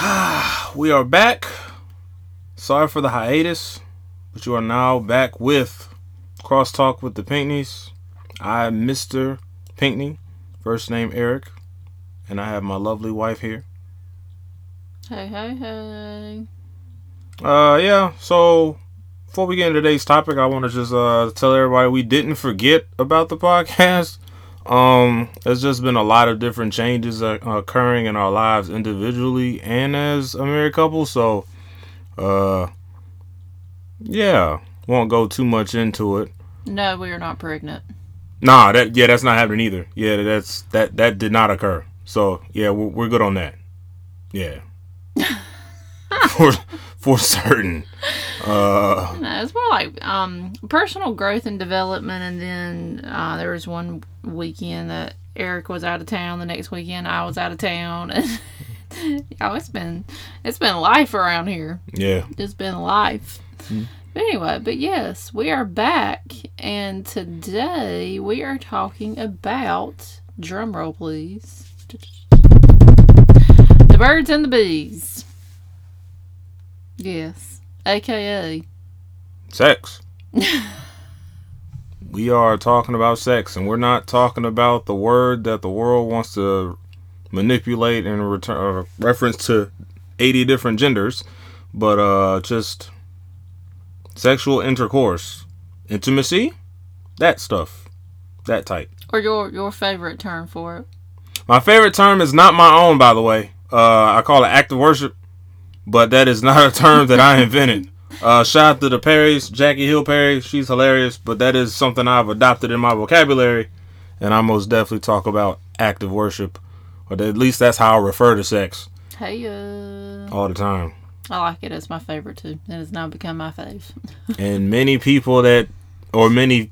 we are back. Sorry for the hiatus, but you are now back with Crosstalk with the Pinkneys. I'm Mr. Pinkney, first name Eric, and I have my lovely wife here. Hey, hey, hey. Uh, yeah. So before we get into today's topic, I want to just uh tell everybody we didn't forget about the podcast. Um, there's just been a lot of different changes uh, occurring in our lives individually and as a married couple. So, uh, yeah, won't go too much into it. No, we are not pregnant. Nah, that yeah, that's not happening either. Yeah, that's that that did not occur. So yeah, we're, we're good on that. Yeah, for for certain. Uh, No, it's more like um, personal growth and development, and then uh, there was one weekend that Eric was out of town. The next weekend, I was out of town. oh, it's been it's been life around here. yeah, It's been life. But anyway, but yes, we are back, and today we are talking about drum roll, please. The birds and the bees. Yes, aka sex. we are talking about sex, and we're not talking about the word that the world wants to manipulate in return uh, reference to 80 different genders, but uh, just sexual intercourse, intimacy, that stuff, that type. or your your favorite term for it. My favorite term is not my own, by the way. Uh, I call it active worship, but that is not a term that I invented. Uh, shout out to the Perrys, Jackie Hill Perry. She's hilarious, but that is something I've adopted in my vocabulary, and I most definitely talk about active worship, or at least that's how I refer to sex Hey, uh, all the time. I like it. It's my favorite too. It has now become my fave. and many people that, or many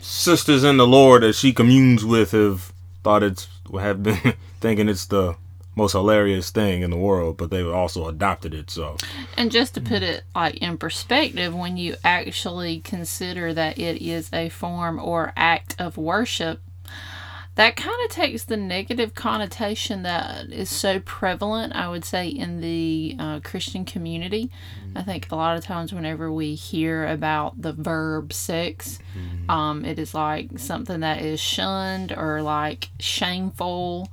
sisters in the Lord that she communes with, have thought it's have been thinking it's the most hilarious thing in the world, but they've also adopted it. So And just to put it like in perspective, when you actually consider that it is a form or act of worship, that kind of takes the negative connotation that is so prevalent, I would say, in the uh, Christian community. I think a lot of times, whenever we hear about the verb sex, um, it is like something that is shunned or like shameful.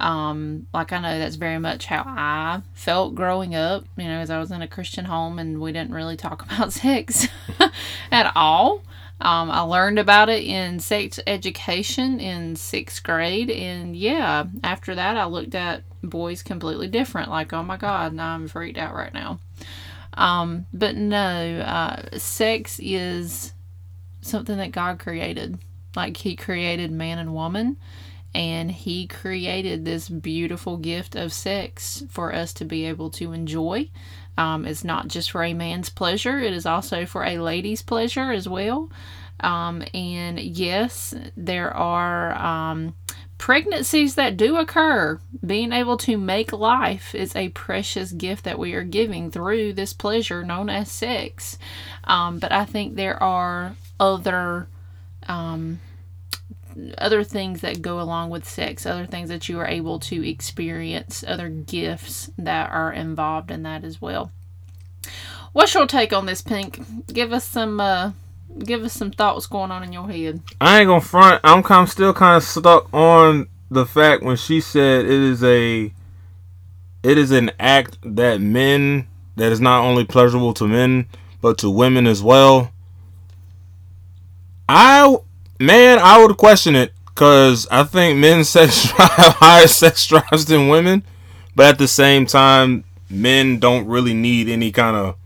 Um, like I know that's very much how I felt growing up, you know, as I was in a Christian home and we didn't really talk about sex at all. Um, I learned about it in sex education in sixth grade, and yeah, after that, I looked at boys completely different. Like, oh my God, now I'm freaked out right now. Um, but no, uh, sex is something that God created. Like, He created man and woman, and He created this beautiful gift of sex for us to be able to enjoy. Um, it's not just for a man's pleasure, it is also for a lady's pleasure as well. Um, and yes, there are um, pregnancies that do occur. Being able to make life is a precious gift that we are giving through this pleasure known as sex. Um, but I think there are other um, other things that go along with sex, other things that you are able to experience, other gifts that are involved in that as well. What's your take on this, Pink? Give us some uh give us some thoughts going on in your head. I ain't gonna front. I'm kind of still kind of stuck on the fact when she said it is a, it is an act that men that is not only pleasurable to men but to women as well. I man, I would question it because I think men sex drive have higher sex drives than women, but at the same time, men don't really need any kind of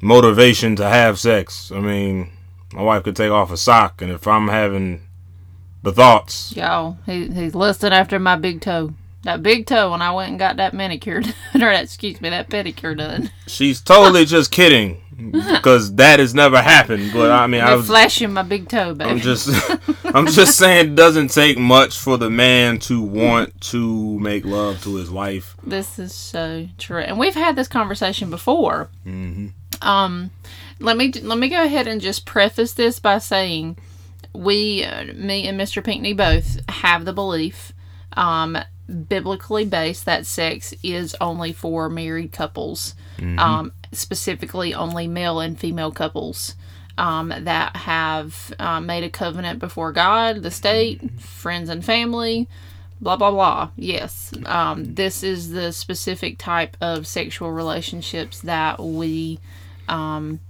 motivation to have sex. I mean, my wife could take off a sock, and if I'm having the thoughts, Y'all, he, he's lusting after my big toe. That big toe when I went and got that manicure done, or that, excuse me, that pedicure done. she's totally just kidding because that has never happened. But I mean, I They're was. flashing my big toe, baby. I'm just, I'm just saying, it doesn't take much for the man to want to make love to his wife. This is so true, and we've had this conversation before. hmm Um, let me let me go ahead and just preface this by saying we, uh, me and Mr. Pinkney both have the belief um, biblically based that sex is only for married couples, um, specifically only male and female couples um, that have uh, made a covenant before God, the state, friends, and family. Blah blah blah. Yes, um, this is the specific type of sexual relationships that we um,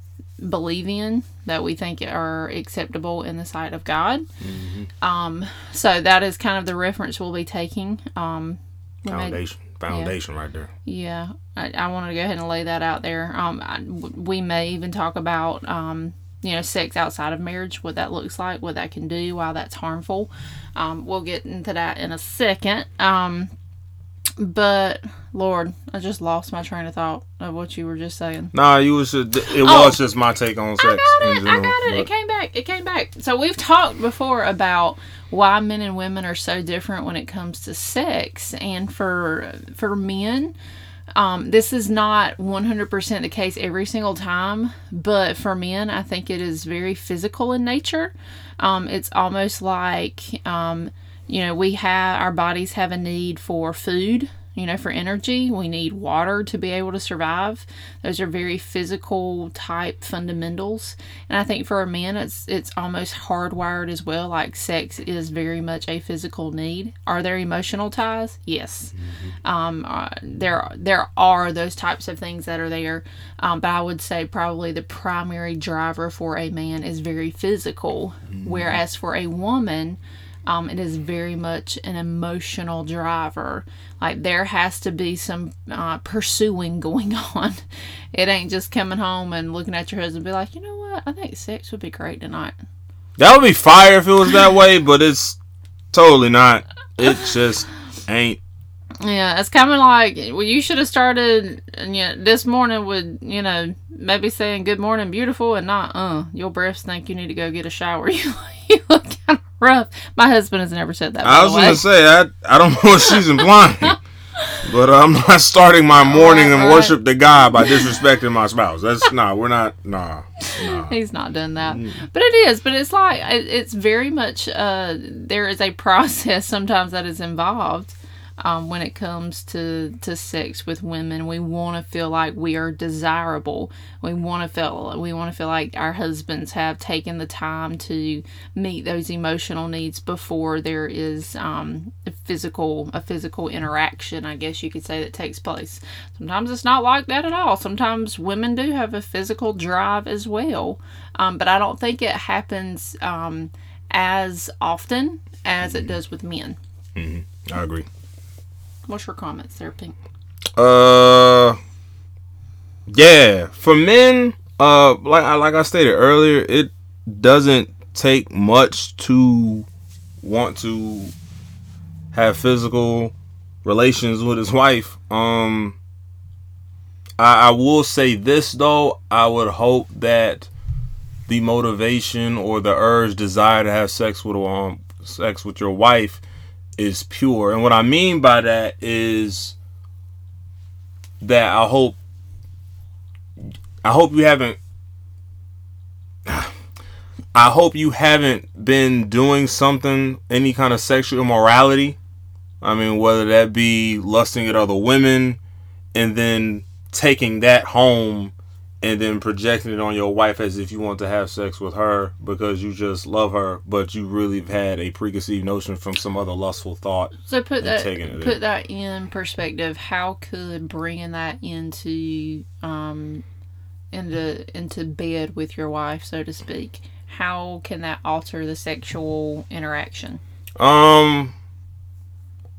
believe in, that we think are acceptable in the sight of God. Um, so that is kind of the reference we'll be taking. Um, made- Foundation, foundation, right there. yeah, I, I wanted to go ahead and lay that out there. Um, I, we may even talk about um, you know, sex outside of marriage, what that looks like, what that can do, why that's harmful. Um, we'll get into that in a second. Um, but Lord, I just lost my train of thought of what you were just saying. Nah, you was. It Oh. was just my take on sex I got it. general. I got it. It came back. It came back. So we've talked before about why men and women are so different when it comes to sex, and for for men, um, this is not one hundred percent the case every single time. But for men, I think it is very physical in nature. Um, it's almost like um, you know we have our bodies have a need for food you know, for energy. We need water to be able to survive. Those are very physical type fundamentals. And I think for a man, it's it's almost hardwired as well. Like sex is very much a physical need. Are there emotional ties? Yes. Um, uh, there there are those types of things that are there. Um, but I would say probably the primary driver for a man is very physical, whereas for a woman. Um, it is very much an emotional driver. Like there has to be some uh, pursuing going on. It ain't just coming home and looking at your husband and be like, you know what? I think sex would be great tonight. That would be fire if it was that way, but it's totally not. It just ain't. Yeah, it's kind of like well, you should have started and yeah, this morning with you know maybe saying good morning, beautiful, and not uh your breasts think you need to go get a shower. You you look kind of rough. My husband has never said that. I was gonna say I I don't know what she's implying, but I'm not starting my morning Right, and right. worship to God by disrespecting my spouse. That's nah. We're not. Nah. Nah. He's not done that, Mm. but it is. But it's like it- it's very much. Uh, there is a process sometimes that is involved um, when it comes to to sex with women. We want to feel like we are desirable. We want to feel we want to feel like our husbands have taken the time to meet those emotional needs before there is um, a physical a physical interaction. I guess you could say that takes place. Sometimes it's not like that at all. Sometimes women do have a physical drive as well, um, but I don't think it happens um, as often as it does with men. I agree. What's your comments there, Pink? Uh, yeah. For men, uh, like I like I stated earlier, it doesn't take much to want to have physical relations with his wife. Um, I, I will say this though, I would hope that the motivation or the urge, desire to have sex with um sex with your wife is pure. And what I mean by that is that I hope I hope you haven't I hope you haven't been doing something any kind of sexual immorality. I mean whether that be lusting at other women and then taking that home and then projecting it on your wife as if you want to have sex with her because you just love her, but you really have had a preconceived notion from some other lustful thought. So put that put in. that in perspective. How could bringing that into um into into bed with your wife, so to speak, how can that alter the sexual interaction? Um.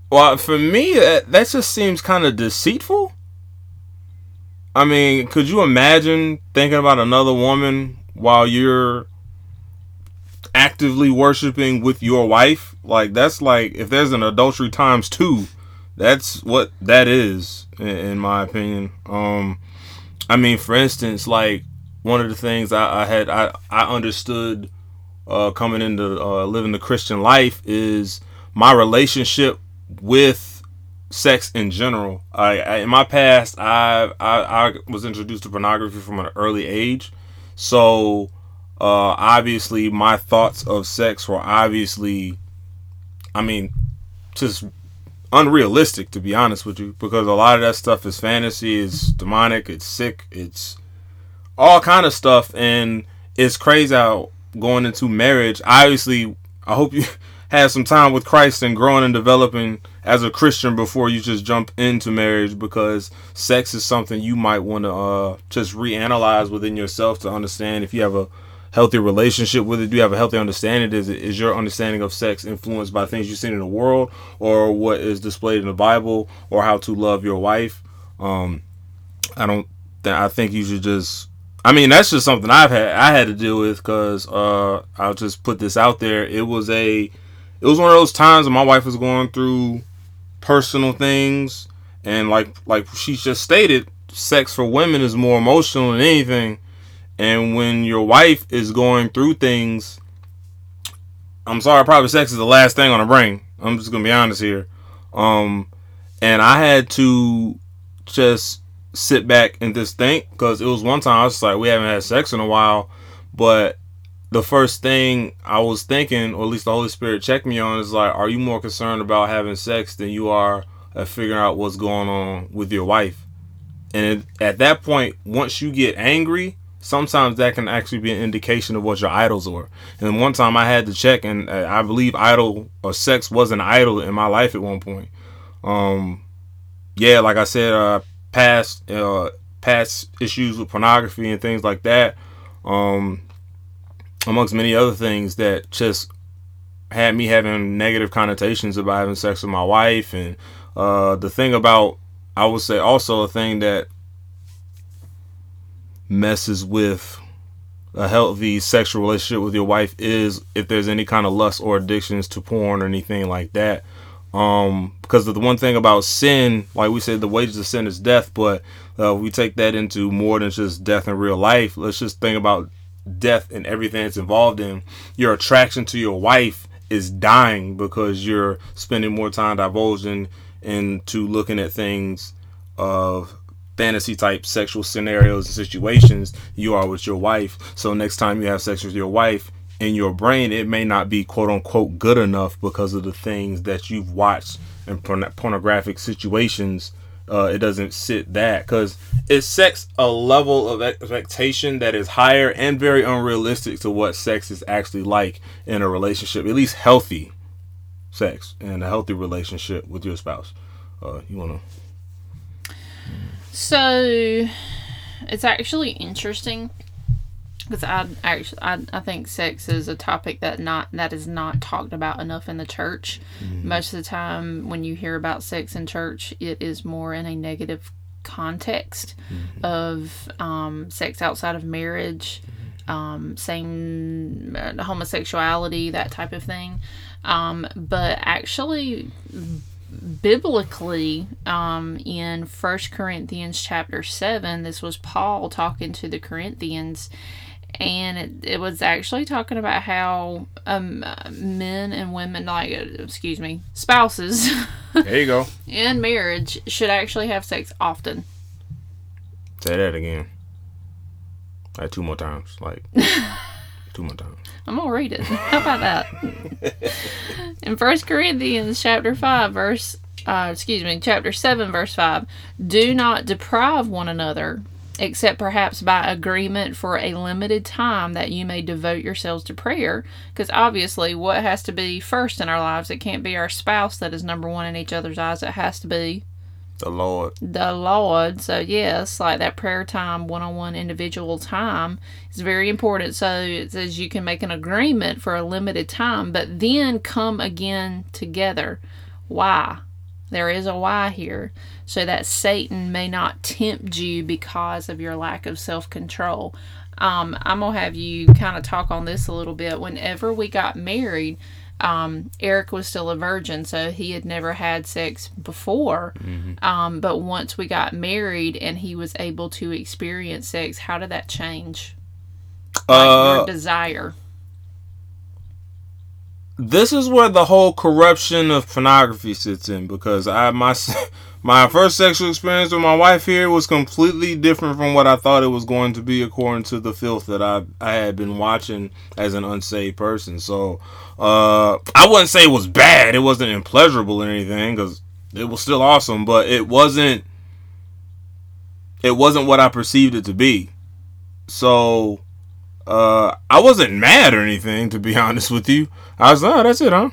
Well, for me, that, that just seems kind of deceitful. I mean, could you imagine thinking about another woman while you're actively worshiping with your wife? Like, that's like if there's an adultery times two, that's what that is, in, in my opinion. Um, I mean, for instance, like one of the things I, I had I I understood uh, coming into uh, living the Christian life is my relationship with sex in general. I, I in my past, I, I I was introduced to pornography from an early age, so uh, obviously my thoughts of sex were obviously, I mean, just unrealistic to be honest with you because a lot of that stuff is fantasy it's demonic it's sick it's all kind of stuff and it's crazy how going into marriage obviously i hope you had some time with christ and growing and developing as a christian before you just jump into marriage because sex is something you might want to uh, just reanalyze within yourself to understand if you have a healthy relationship with it? Do you have a healthy understanding? Is it, is your understanding of sex influenced by things you've seen in the world, or what is displayed in the Bible, or how to love your wife? Um, I don't. I think you should just. I mean, that's just something I've had. I had to deal with because uh, I'll just put this out there. It was a. It was one of those times when my wife was going through personal things, and like like she just stated, sex for women is more emotional than anything and when your wife is going through things, I'm sorry, probably sex is the last thing on her brain. I'm just gonna be honest here. Um, and I had to just sit back and just think because it was one time I was like, we haven't had sex in a while, but the first thing I was thinking, or at least the Holy Spirit checked me on, is like, are you more concerned about having sex than you are at figuring out what's going on with your wife? And at that point, once you get angry, sometimes that can actually be an indication of what your idols are. And one time I had to check, and uh, I believe idol or sex was an idol in my life at one point. Um, yeah, like I said, uh, past uh, past issues with pornography and things like that, um, amongst many other things that just had me having negative connotations about having sex with my wife. And uh, the thing about, I would say, also a thing that messes with a healthy sexual relationship with your wife is if there's any kind of lust or addictions to porn or anything like that. Um, because the one thing about sin, like we said, the wages of sin is death, but uh, we take that into more than just death in real life. Let's just think about death and everything it's involved in. Your attraction to your wife is dying because you're spending more time divulging into looking at things of fantasy type sexual scenarios and situations you are with your wife. So next time you have sex with your wife, in your brain, it may not be quote unquote good enough because of the things that you've watched porn- pornographic situations. Uh, it doesn't sit that because it sets a level of expectation that is higher and very unrealistic to what sex is actually like in a relationship, at least healthy sex and a healthy relationship with your spouse. Uh, you want to so it's actually interesting because I actually I, I think sex is a topic that not that is not talked about enough in the church. Mm-hmm. Most of the time, when you hear about sex in church, it is more in a negative context mm-hmm. of um, sex outside of marriage, mm-hmm. um, same uh, homosexuality, that type of thing. Um, but actually, biblically um, in First Corinthians chapter 7 this was Paul talking to the Corinthians and it, it was actually talking about how um, men and women like excuse me spouses there you go in marriage should actually have sex often say that again like two more times like two more times I'm gonna read it. How about that? In First Corinthians chapter five, verse uh, excuse me, chapter seven, verse five, do not deprive one another, except perhaps by agreement for a limited time that you may devote yourselves to prayer. Because obviously, what has to be first in our lives? It can't be our spouse that is number one in each other's eyes. It has to be the Lord. The Lord. So, yes, like that prayer time, one on one individual time is very important. So, it says you can make an agreement for a limited time, but then come again together. Why? There is a why here, so that Satan may not tempt you because of your lack of self control. Um, I'm going to have you kind of talk on this a little bit. Whenever we got married, um, Eric was still a virgin, so he had never had sex before. Mm-hmm. Um, but once we got married and he was able to experience sex, how did that change? Like uh, your desire. This is where the whole corruption of pornography sits in because I my my first sexual experience with my wife here was completely different from what I thought it was going to be according to the filth that I I had been watching as an unsaved person. So uh, I wouldn't say it was bad. It wasn't unpleasurable or anything because it was still awesome, but it wasn't it wasn't what I perceived it to be. So uh I wasn't mad or anything to be honest with you. I was like, oh, that's it, huh?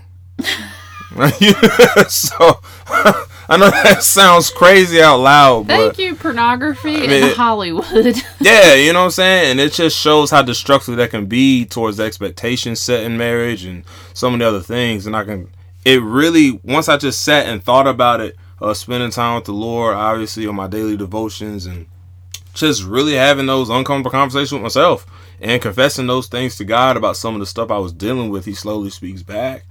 so I know that sounds crazy out loud, but Thank you, pornography I mean, in Hollywood. yeah, you know what I'm saying? And it just shows how destructive that can be towards expectations set in marriage and so many other things. And I can, it really, once I just sat and thought about it, uh, spending time with the Lord, obviously on my daily devotions, and just really having those uncomfortable conversations with myself and confessing those things to God about some of the stuff I was dealing with, He slowly speaks back.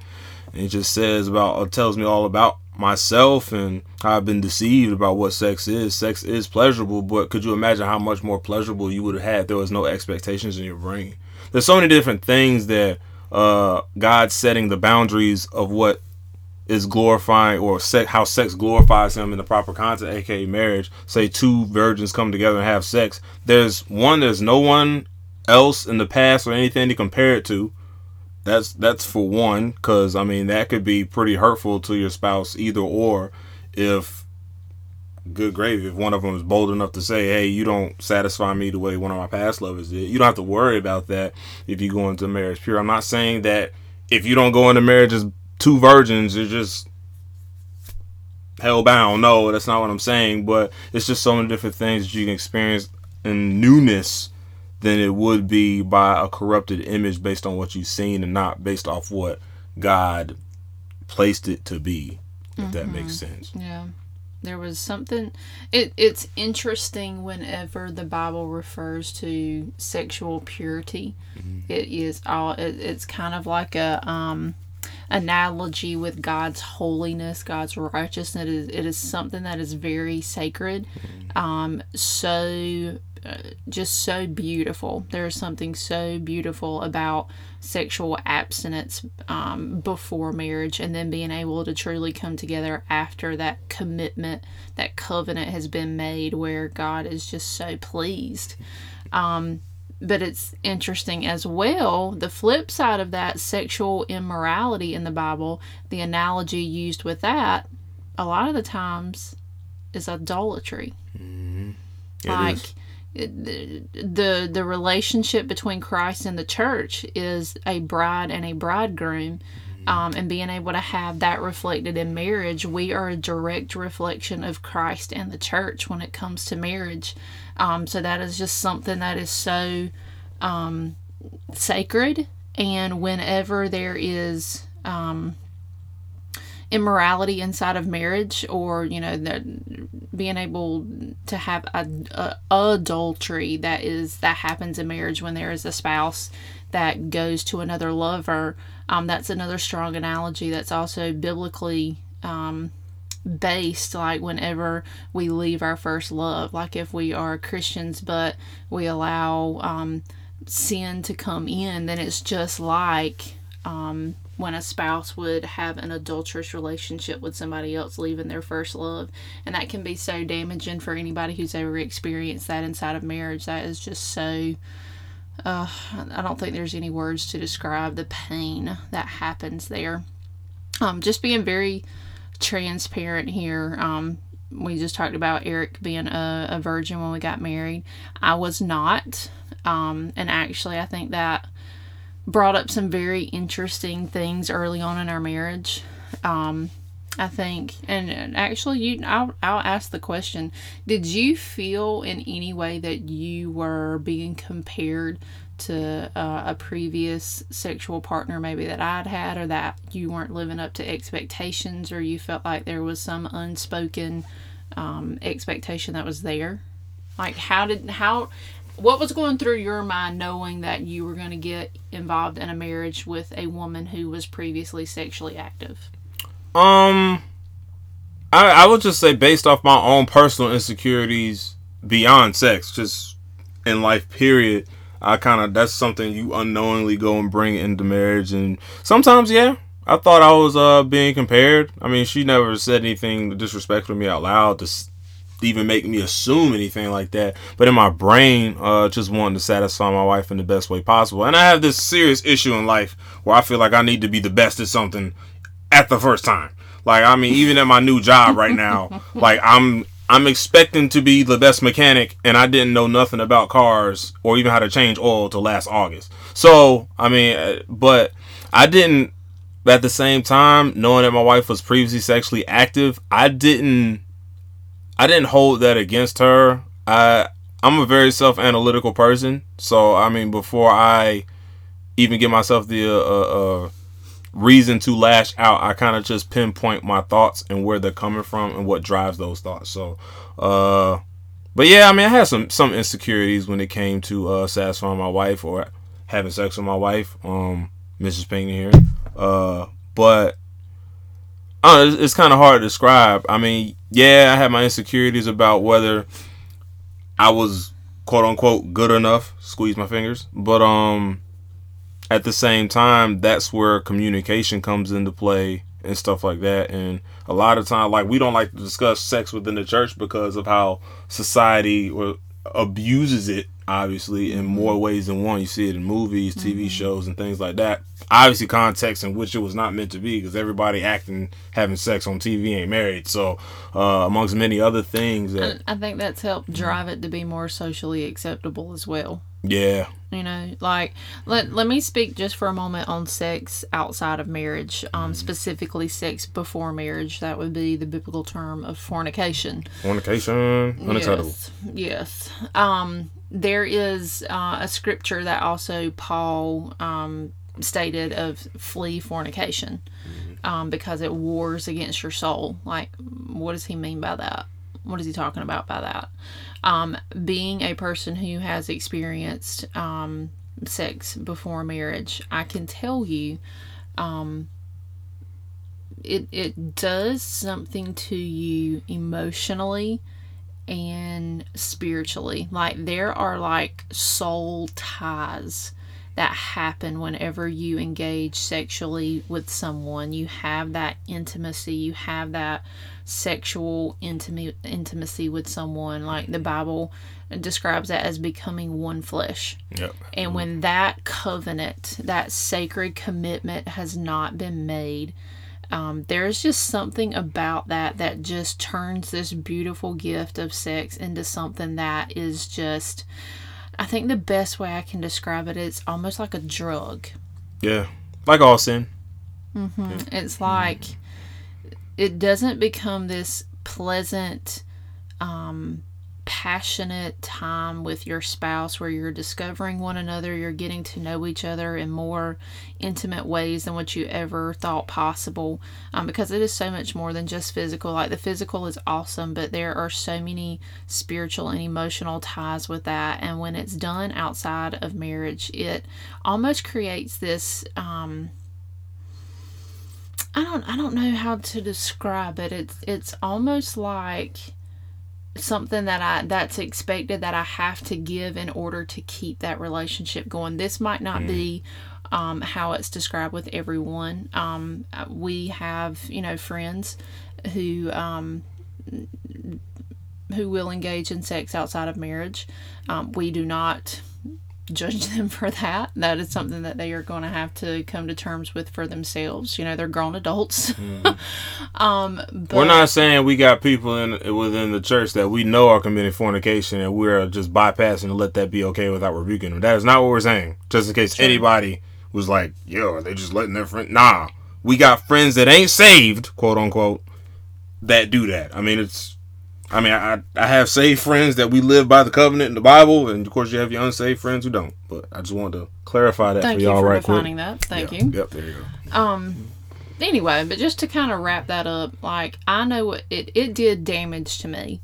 And just says about, or tells me all about myself and how I've been deceived about what sex is. Sex is pleasurable, but could you imagine how much more pleasurable you would have had if there was no expectations in your brain? There's so many different things that uh, God's setting the boundaries of what is glorifying or se- how sex glorifies him in the proper context, aka marriage. Say two virgins come together and have sex. There's one, there's no one else in the past or anything to compare it to that's that's for one, because I mean that could be pretty hurtful to your spouse either or. If good gravy, if one of them is bold enough to say, "Hey, you don't satisfy me the way one of my past lovers did," you don't have to worry about that if you go into marriage pure. I'm not saying that if you don't go into marriage as two virgins, you're just hellbound. No, that's not what I'm saying. But it's just so many different things that you can experience in newness than it would be by a corrupted image based on what you've seen and not based off what God placed it to be. If mm-hmm. that makes mm-hmm. sense. Yeah. There was something it it's interesting whenever the Bible refers to sexual purity. Mm-hmm. It is all it, it's kind of like a um analogy with God's holiness, God's righteousness. It is, it is something that is very sacred. Mm-hmm. Um, so just so beautiful. There is something so beautiful about sexual abstinence um, before marriage and then being able to truly come together after that commitment, that covenant has been made where God is just so pleased. Um, but it's interesting as well. The flip side of that, sexual immorality in the Bible, the analogy used with that, a lot of the times is idolatry. Mm-hmm. Like, is the the relationship between Christ and the church is a bride and a bridegroom. Um, and being able to have that reflected in marriage, we are a direct reflection of Christ and the church when it comes to marriage. Um, so that is just something that is so um, sacred. And whenever there is um, immorality inside of marriage or you know that being able to have a, a, adultery that is that happens in marriage when there is a spouse that goes to another lover um, that's another strong analogy that's also biblically um, based like whenever we leave our first love like if we are christians but we allow um, sin to come in then it's just like um, when a spouse would have an adulterous relationship with somebody else leaving their first love. And that can be so damaging for anybody who's ever experienced that inside of marriage. That is just so uh, i don't think there's any words to describe the pain that happens there. Um, just being very transparent here. Um, we just talked about eric being a, a virgin when we got married. I was not. Um, and actually i think that brought up some very interesting things early on in our marriage. Um, I think, and actually, you, I'll, I'll ask the question: Did you feel in any way that you were being compared to uh, a previous sexual partner, maybe that I'd had, or that you weren't living up to expectations, or you felt like there was some unspoken um, expectation that was there? Like, how did how what was going through your mind knowing that you were going to get involved in a marriage with a woman who was previously sexually active? Um, I I would just say based off my own personal insecurities beyond sex, just in life, period. I kind of that's something you unknowingly go and bring into marriage, and sometimes, yeah, I thought I was uh being compared. I mean, she never said anything disrespectful to me out loud. To even make me assume anything like that. But in my brain, uh, just wanting to satisfy my wife in the best way possible. And I have this serious issue in life where I feel like I need to be the best at something at the first time. Like I mean, even at my new job right now, like I'm I'm expecting to be the best mechanic, and I didn't know nothing about cars or even how to change oil till last August. So I mean, uh, but I didn't. At the same time, knowing that my wife was previously sexually active, I didn't. I didn't hold that against her. I I'm a very self analytical person, so I mean, before I even give myself the uh, uh, uh reason to lash out. I kind of just pinpoint my thoughts and where they're coming from and what drives those thoughts. So, uh, but yeah, I mean, I had some some insecurities when it came to uh, satisfying my wife or having sex with my wife, um, Mrs. Payne here. Uh, but I it's, it's kind of hard to describe. I mean, yeah, I had my insecurities about whether I was quote unquote good enough. Squeeze my fingers, but um, at the same time, that's where communication comes into play and stuff like that. And a lot of time, like we don't like to discuss sex within the church because of how society or abuses it. Obviously, in mm-hmm. more ways than one. You see it in movies, TV mm-hmm. shows, and things like that. Obviously, context in which it was not meant to be because everybody acting having sex on TV ain't married. So, uh, amongst many other things, that I think that's helped drive it to be more socially acceptable as well. Yeah. You know, like let let me speak just for a moment on sex outside of marriage, um, mm-hmm. specifically sex before marriage. That would be the biblical term of fornication. Fornication, unacceptable. Yes, yes. Um, there is uh, a scripture that also Paul um, stated of flee fornication, mm-hmm. um, because it wars against your soul. Like, what does he mean by that? What is he talking about by that? Um, being a person who has experienced um, sex before marriage, I can tell you um, it, it does something to you emotionally and spiritually. Like, there are like soul ties that happen whenever you engage sexually with someone. You have that intimacy, you have that sexual intimate intimacy with someone like the bible describes that as becoming one flesh yep. and when that covenant that sacred commitment has not been made um, there's just something about that that just turns this beautiful gift of sex into something that is just i think the best way i can describe it, it is almost like a drug yeah like all sin mm-hmm. yeah. it's like mm-hmm it doesn't become this pleasant um, passionate time with your spouse where you're discovering one another, you're getting to know each other in more intimate ways than what you ever thought possible. Um, because it is so much more than just physical. Like the physical is awesome, but there are so many spiritual and emotional ties with that. And when it's done outside of marriage, it almost creates this. Um, I don't I don't know how to describe it. It's it's almost like something that I that's expected that I have to give in order to keep that relationship going. This might not mm. be um, how it's described with everyone. Um, we have you know friends who um, who will engage in sex outside of marriage. Um, we do not judge them for that. That is something that they are going to have to come to terms with for themselves. You know, they're grown adults. Mm-hmm. um, we're not saying we got people in within the church that we know are committing fornication and we're just bypassing to let that be okay without rebuking them. That is not what we're saying. Just in case anybody was like, "Yo, are they just letting their friend?" Nah, we got friends that ain't saved, quote unquote, that do that. I mean, it's I mean, I I have saved friends that we live by the covenant in the Bible, and of course you have your unsaved friends who don't. But I just wanted to clarify that Thank for y'all for right defining quick. that. Thank yeah. you. Yep, there you go. Um. Anyway, but just to kind of wrap that up, like I know it it did damage to me.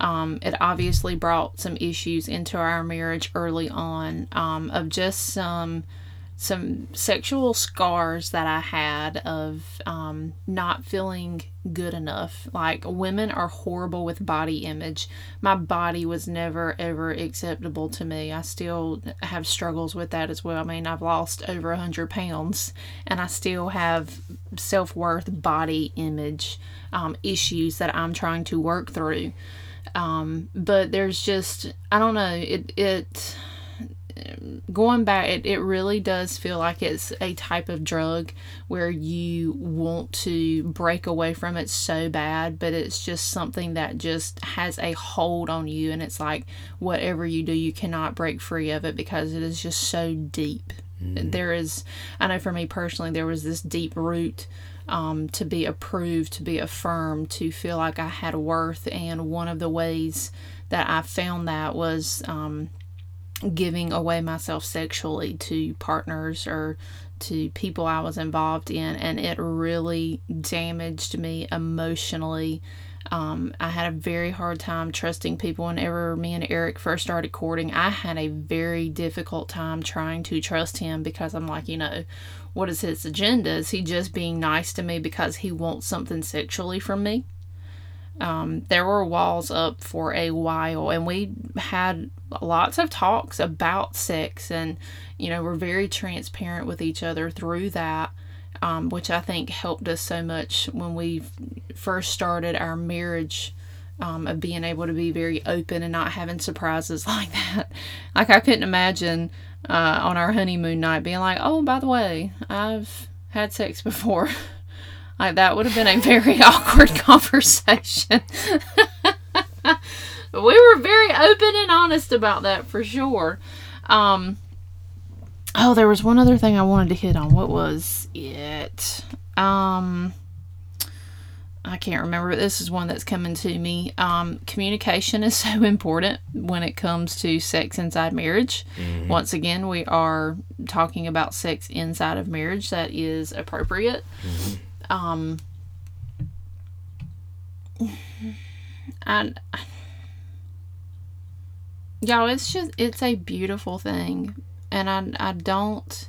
Um, it obviously brought some issues into our marriage early on um, of just some some sexual scars that I had of um, not feeling good enough. Like, women are horrible with body image. My body was never, ever acceptable to me. I still have struggles with that as well. I mean, I've lost over 100 pounds and I still have self worth, body image um, issues that I'm trying to work through. Um, but there's just, I don't know, it, it, going back, it, it really does feel like it's a type of drug where you want to break away from it so bad, but it's just something that just has a hold on you. And it's like whatever you do, you cannot break free of it because it is just so deep. Mm. There is, I know for me personally, there was this deep root. Um, to be approved, to be affirmed, to feel like I had worth. And one of the ways that I found that was um, giving away myself sexually to partners or to people I was involved in, and it really damaged me emotionally. Um, I had a very hard time trusting people whenever me and Eric first started courting. I had a very difficult time trying to trust him because I'm like, you know, what is his agenda? Is he just being nice to me because he wants something sexually from me? Um, there were walls up for a while, and we had lots of talks about sex, and you know, we're very transparent with each other through that, um, which I think helped us so much when we first started our marriage. Um, of being able to be very open and not having surprises like that. Like I couldn't imagine uh, on our honeymoon night being like, "Oh, by the way, I've had sex before." Like that would have been a very awkward conversation. we were very open and honest about that for sure. Um, oh, there was one other thing I wanted to hit on. What was it? Um, I can't remember. But this is one that's coming to me. Um, communication is so important when it comes to sex inside marriage. Mm-hmm. Once again, we are talking about sex inside of marriage that is appropriate. Mm-hmm um and y'all it's just it's a beautiful thing and i i don't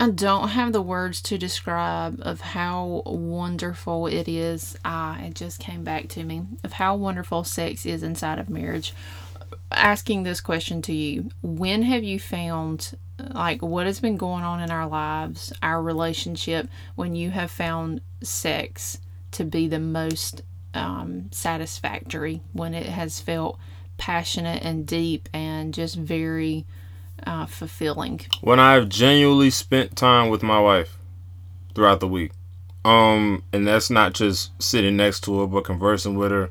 I don't have the words to describe of how wonderful it is. Ah, it just came back to me of how wonderful sex is inside of marriage. Asking this question to you, when have you found like what has been going on in our lives, our relationship, when you have found sex to be the most um, satisfactory, when it has felt passionate and deep and just very uh, fulfilling. When I've genuinely spent time with my wife throughout the week. Um, and that's not just sitting next to her, but conversing with her,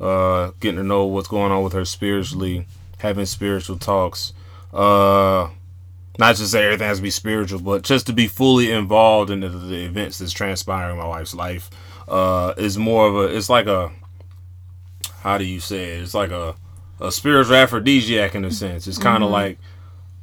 uh, getting to know what's going on with her spiritually, having spiritual talks, uh, not just say everything has to be spiritual, but just to be fully involved in the, the events that's transpiring in my wife's life uh, is more of a. It's like a. How do you say it? It's like a a spiritual aphrodisiac in a sense. It's kind of mm-hmm. like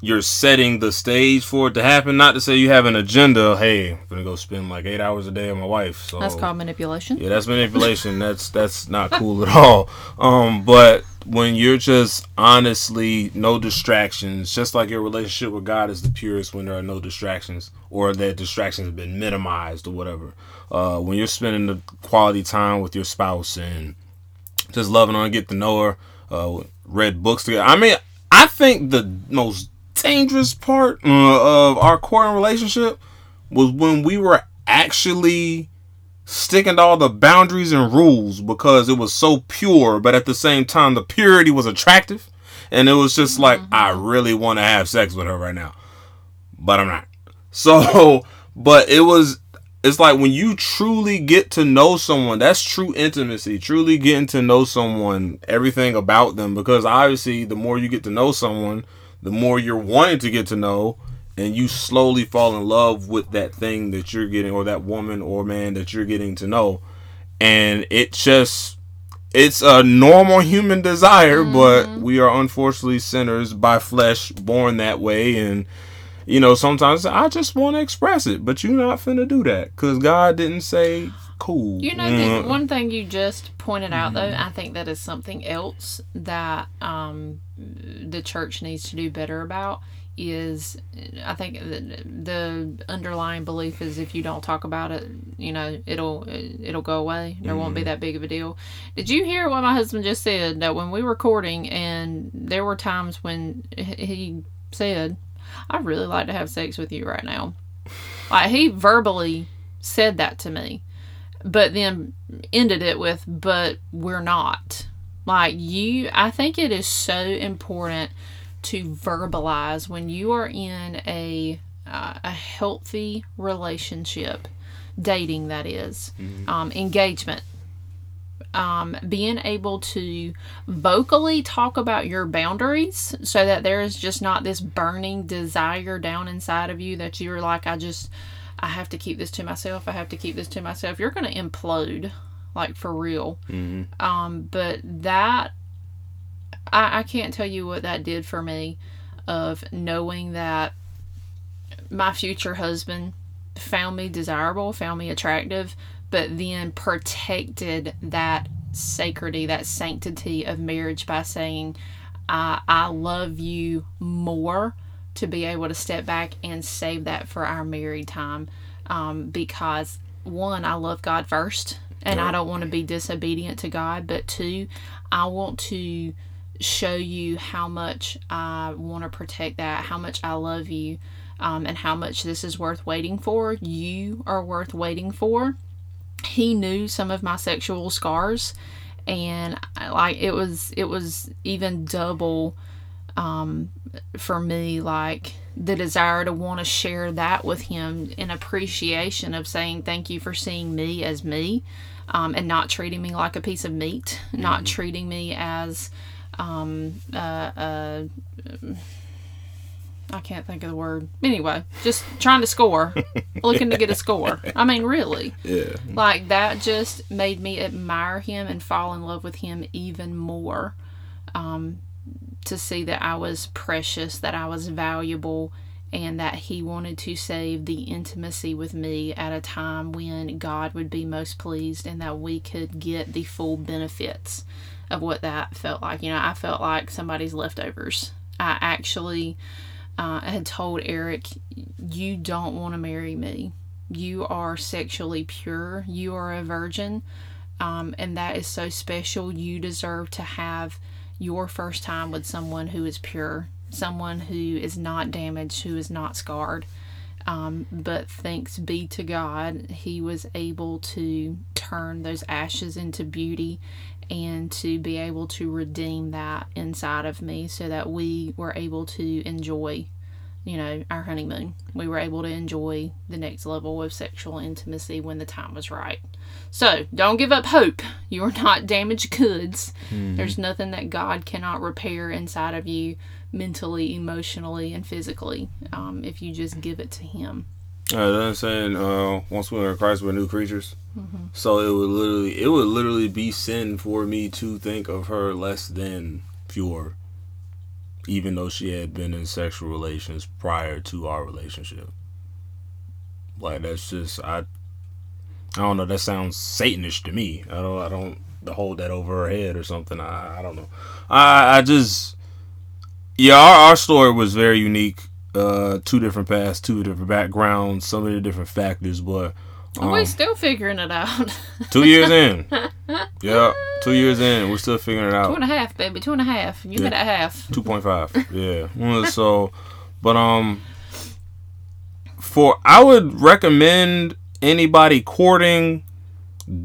you're setting the stage for it to happen. Not to say you have an agenda. Hey, I'm gonna go spend like eight hours a day with my wife. So that's called manipulation. Yeah, that's manipulation. that's that's not cool at all. Um, but when you're just honestly no distractions, just like your relationship with God is the purest when there are no distractions or that distractions have been minimized or whatever. Uh, when you're spending the quality time with your spouse and just loving on, and get to know her, uh, read books together. I mean, I think the most dangerous part uh, of our core relationship was when we were actually sticking to all the boundaries and rules because it was so pure, but at the same time, the purity was attractive. And it was just like, mm-hmm. I really want to have sex with her right now, but I'm not. So, but it was, it's like when you truly get to know someone, that's true intimacy, truly getting to know someone, everything about them, because obviously, the more you get to know someone, the more you're wanting to get to know and you slowly fall in love with that thing that you're getting or that woman or man that you're getting to know and it just it's a normal human desire mm-hmm. but we are unfortunately sinners by flesh born that way and you know sometimes i just want to express it but you're not finna do that because god didn't say cool you know mm. one thing you just pointed out though i think that is something else that um the church needs to do better about is I think the, the underlying belief is if you don't talk about it, you know, it'll it'll go away. There mm-hmm. won't be mm-hmm. that big of a deal. Did you hear what my husband just said? That when we were courting, and there were times when he said, "I'd really like to have sex with you right now." Like he verbally said that to me, but then ended it with, "But we're not." Like you, I think it is so important to verbalize when you are in a uh, a healthy relationship, dating that is, um, engagement. Um, being able to vocally talk about your boundaries so that there is just not this burning desire down inside of you that you're like, I just, I have to keep this to myself. I have to keep this to myself. You're going to implode, like for real. Um, but that, I, I can't tell you what that did for me of knowing that my future husband found me desirable, found me attractive, but then protected that sacredity, that sanctity of marriage by saying, I, I love you more to be able to step back and save that for our married time. Um, because one, I love God first, and I don't want to be disobedient to God, but two, I want to show you how much I want to protect that, how much I love you, um, and how much this is worth waiting for. You are worth waiting for. He knew some of my sexual scars, and I- like it was, it was even double um, for me. Like the desire to want to share that with him in appreciation of saying thank you for seeing me as me, um, and not treating me like a piece of meat, not treating me as um, uh, uh, I can't think of the word. Anyway, just trying to score, looking to get a score. I mean, really, Yeah. like that just made me admire him and fall in love with him even more. Um, to see that I was precious, that I was valuable, and that he wanted to save the intimacy with me at a time when God would be most pleased and that we could get the full benefits of what that felt like. You know, I felt like somebody's leftovers. I actually uh, had told Eric, You don't want to marry me. You are sexually pure. You are a virgin. Um, and that is so special. You deserve to have your first time with someone who is pure, someone who is not damaged, who is not scarred. Um, but thanks be to God, he was able to turn those ashes into beauty and to be able to redeem that inside of me so that we were able to enjoy, you know, our honeymoon. We were able to enjoy the next level of sexual intimacy when the time was right. So don't give up hope. You are not damaged goods. There's nothing that God cannot repair inside of you mentally, emotionally, and physically um, if you just give it to Him. Uh, that's saying uh, once we're in Christ, we're new creatures. Mm-hmm. So it would literally, it would literally be sin for me to think of her less than pure, even though she had been in sexual relations prior to our relationship. Like that's just I, I don't know. That sounds Satanish to me. I don't, I don't hold that over her head or something. I, I don't know. I, I just, yeah, our, our story was very unique uh two different paths two different backgrounds so many different factors but um, We're still figuring it out. two years in yeah two years in we're still figuring it out and a half, baby. Two and a half. You Yeah. hit at half. 2.5 yeah so but um for i would recommend anybody courting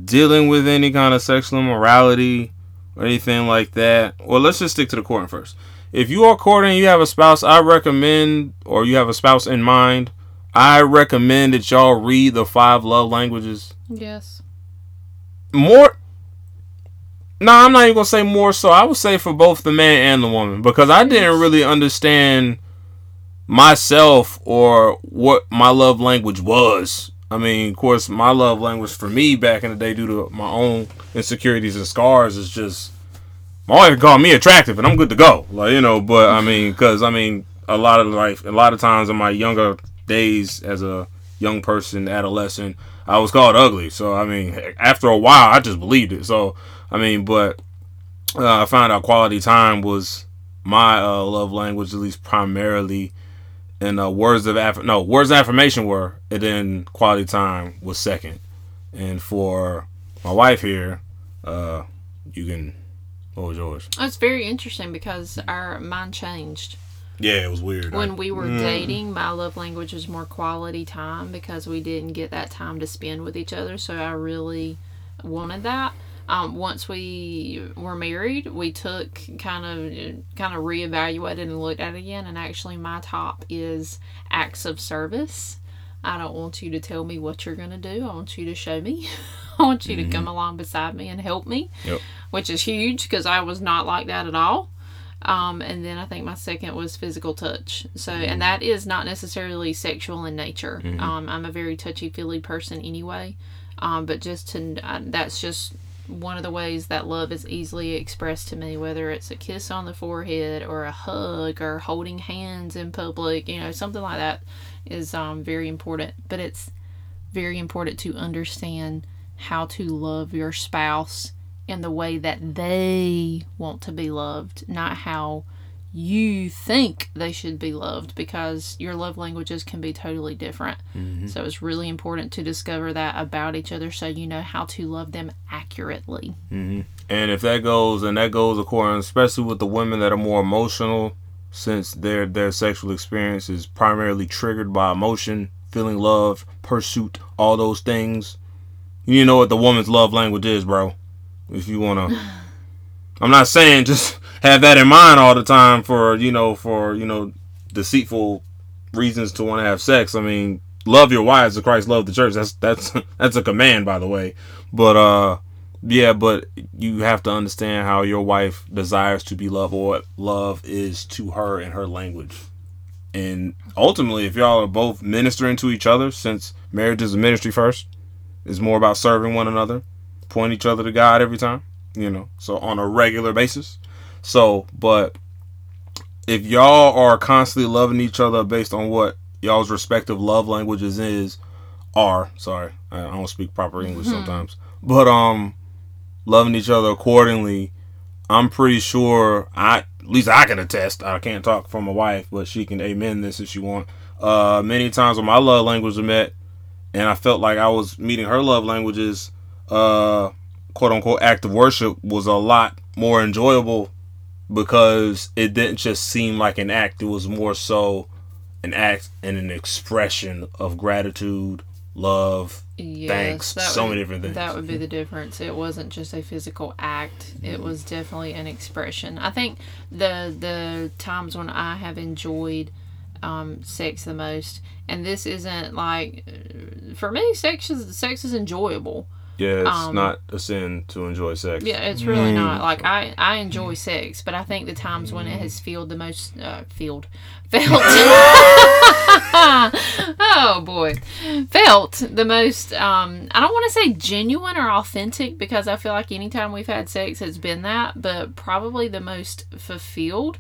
dealing with any kind of sexual immorality or anything like that well let's just stick to the courting first. If you are courting you have a spouse i recommend or you have a spouse in mind i recommend that y'all read the five love languages. Yes. more no i'm not even gonna say more so. I would say for both the man and the woman because i didn't really understand myself or what my love language was i mean of course my love language for me back in the day due to my own insecurities and scars is just my wife called me attractive and i'm good to go like you know but i mean because i mean a lot of life a lot of times in my younger days as a young person adolescent I was called ugly. So I mean, after a while, I just believed it. So I mean, but uh, I found out quality time was my uh, love language, at least primarily. And uh, words of aff- no words of affirmation were, and then quality time was second. And for my wife here, uh, you can. What was yours? It's very interesting because our mind changed. Yeah, it was weird. When we were Mm. dating, my love language was more quality time because we didn't get that time to spend with each other. So I really wanted that. Um, once we were married, we took kind of kind of reevaluated and looked at it again. And actually, my top is acts of service. I don't want you to tell me what you're gonna do. I want you to show me. I want you to come along beside me and help me, Yep. which is huge because I was not like that at all. Um, and then I think my second was physical touch. So, and that is not necessarily sexual in nature. Um, I'm a very touchy feely person anyway. Um, but just to, uh, that's just one of the ways that love is easily expressed to me, whether it's a kiss on the forehead or a hug or holding hands in public, you know, something like that is um, very important. But it's very important to understand how to love your spouse in the way that they want to be loved, not how you think they should be loved because your love languages can be totally different. Mm-hmm. So it's really important to discover that about each other so you know how to love them accurately. Mm-hmm. And if that goes, and that goes according, especially with the women that are more emotional, since their their sexual experience is primarily triggered by emotion, feeling love, pursuit, all those things. You know what the woman's love language is, bro. If you wanna, I'm not saying just have that in mind all the time for you know for you know deceitful reasons to want to have sex. I mean, love your wives as Christ loved the church. That's that's that's a command, by the way. But uh, yeah, but you have to understand how your wife desires to be loved or love is to her in her language. And ultimately, if y'all are both ministering to each other, since marriage is a ministry first, it's more about serving one another, point each other to God every time, you know, so on a regular basis. So, but if y'all are constantly loving each other based on what y'all's respective love languages is, are sorry, I don't speak proper English sometimes, but um, loving each other accordingly, I'm pretty sure I at least I can attest. I can't talk for my wife, but she can amen this if she want. Uh, many times when my love languages met, and I felt like I was meeting her love languages, uh, quote unquote act of worship was a lot more enjoyable because it didn't just seem like an act. It was more so an act and an expression of gratitude, love, Yes, Thanks. So would- many different things. That would be the difference. It wasn't just a physical act. It was definitely an expression. I think the the times when I have enjoyed um, sex the most, and this isn't like uh, for me, sex is sex is enjoyable. Yeah, it's Um, not a sin to enjoy sex. Yeah, it's really not. Like I, I enjoy sex, but I think the times when it has filled the most, uh, filled, felt. oh boy, felt the most. Um, I don't want to say genuine or authentic because I feel like anytime we've had sex, it's been that. But probably the most fulfilled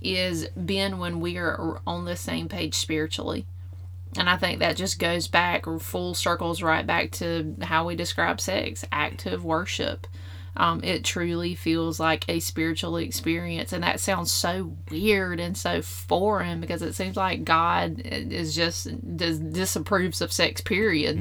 is been when we are on the same page spiritually. And I think that just goes back, full circles right back to how we describe sex active worship. Um, it truly feels like a spiritual experience. And that sounds so weird and so foreign because it seems like God is just dis- disapproves of sex, period.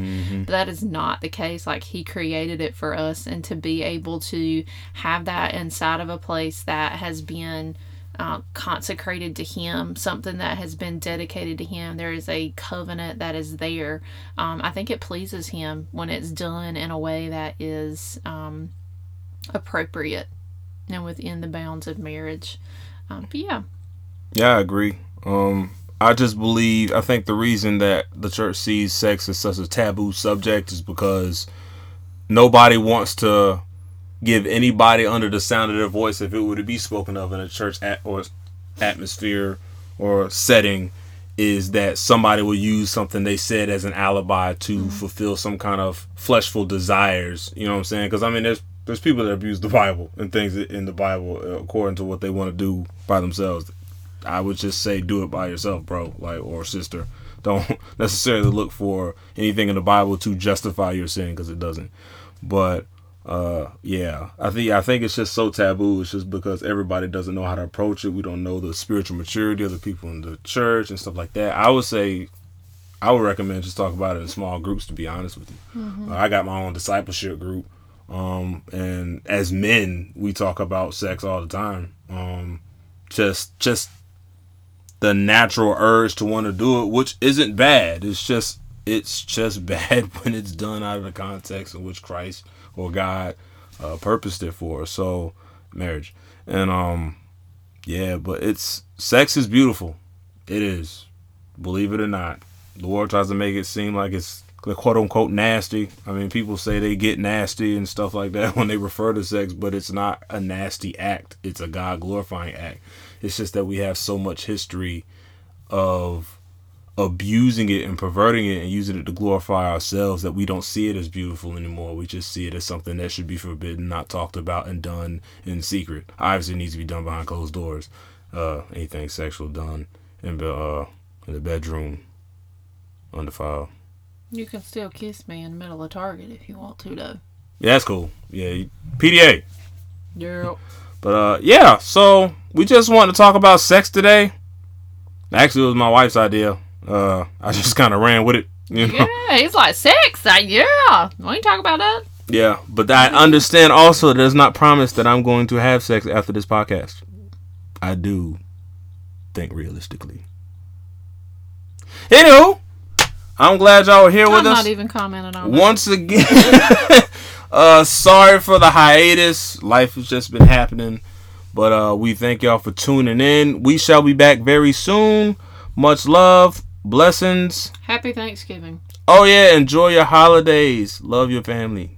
But that is not the case. Like, He created it for us. And to be able to have that inside of a place that has been uh, consecrated to Him, something that has been dedicated to Him. There is a covenant that is there. Um, I think it pleases Him when it's done in a way that is um, appropriate and within the bounds of marriage. Um, but yeah, Yeah, I agree. Um, I just believe I think the reason that the church sees sex as such a taboo subject is because nobody wants to give anybody under the sound of their voice if it were to be spoken of in a church at, or atmosphere or setting is that somebody will use something they said as an alibi to fulfill some kind of fleshful desires. You know what I'm saying? Because I mean, there's there's people that abuse the Bible and things in the Bible uh, according to what they want to do by themselves. I would just say do it by yourself, bro, like or sister. Don't necessarily look for anything in the Bible to justify your sin because it doesn't. But uh yeah, I think I think it's just so taboo. It's just because everybody doesn't know how to approach it. We don't know the spiritual maturity of the people in the church and stuff like that. I would say I would recommend just talk about it in small groups to be honest with you. Uh, I got my own discipleship group. Um and as men, we talk about sex all the time. Um just just the natural urge to want to do it, which isn't bad. It's just it's just bad when it's done out of the context in which Christ or God uh, purposed it for. So marriage and um, yeah, but it's sex is beautiful. It is, believe it or not. The world tries to make it seem like it's quote unquote nasty. I mean, people say they get nasty and stuff like that when they refer to sex, but it's not a nasty act. It's a God glorifying act. It's just that we have so much history of abusing it and perverting it and using it to glorify ourselves that we don't see it as beautiful anymore. We just see it as something that should be forbidden, not talked about, and done in secret. Obviously, it needs to be done behind closed doors. Uh, anything sexual done in the uh, in the bedroom, undefiled. You can still kiss me in the middle of Target if you want to, though. Yeah, that's cool. Yeah, PDA. Yeah. But uh, yeah. So we just wanted to talk about sex today. Actually, it was my wife's idea. Uh, I just kind of ran with it. You know? Yeah, he's like sex. Like, yeah, we ain't talk about that. Yeah, but I understand also that does not promise that I'm going to have sex after this podcast. I do think realistically. Anywho, I'm glad y'all were here with I'm us. not even commenting on that. Once again, uh, sorry for the hiatus. Life has just been happening. But uh, we thank y'all for tuning in. We shall be back very soon. Much love, blessings. Happy Thanksgiving. Oh, yeah, enjoy your holidays. Love your family.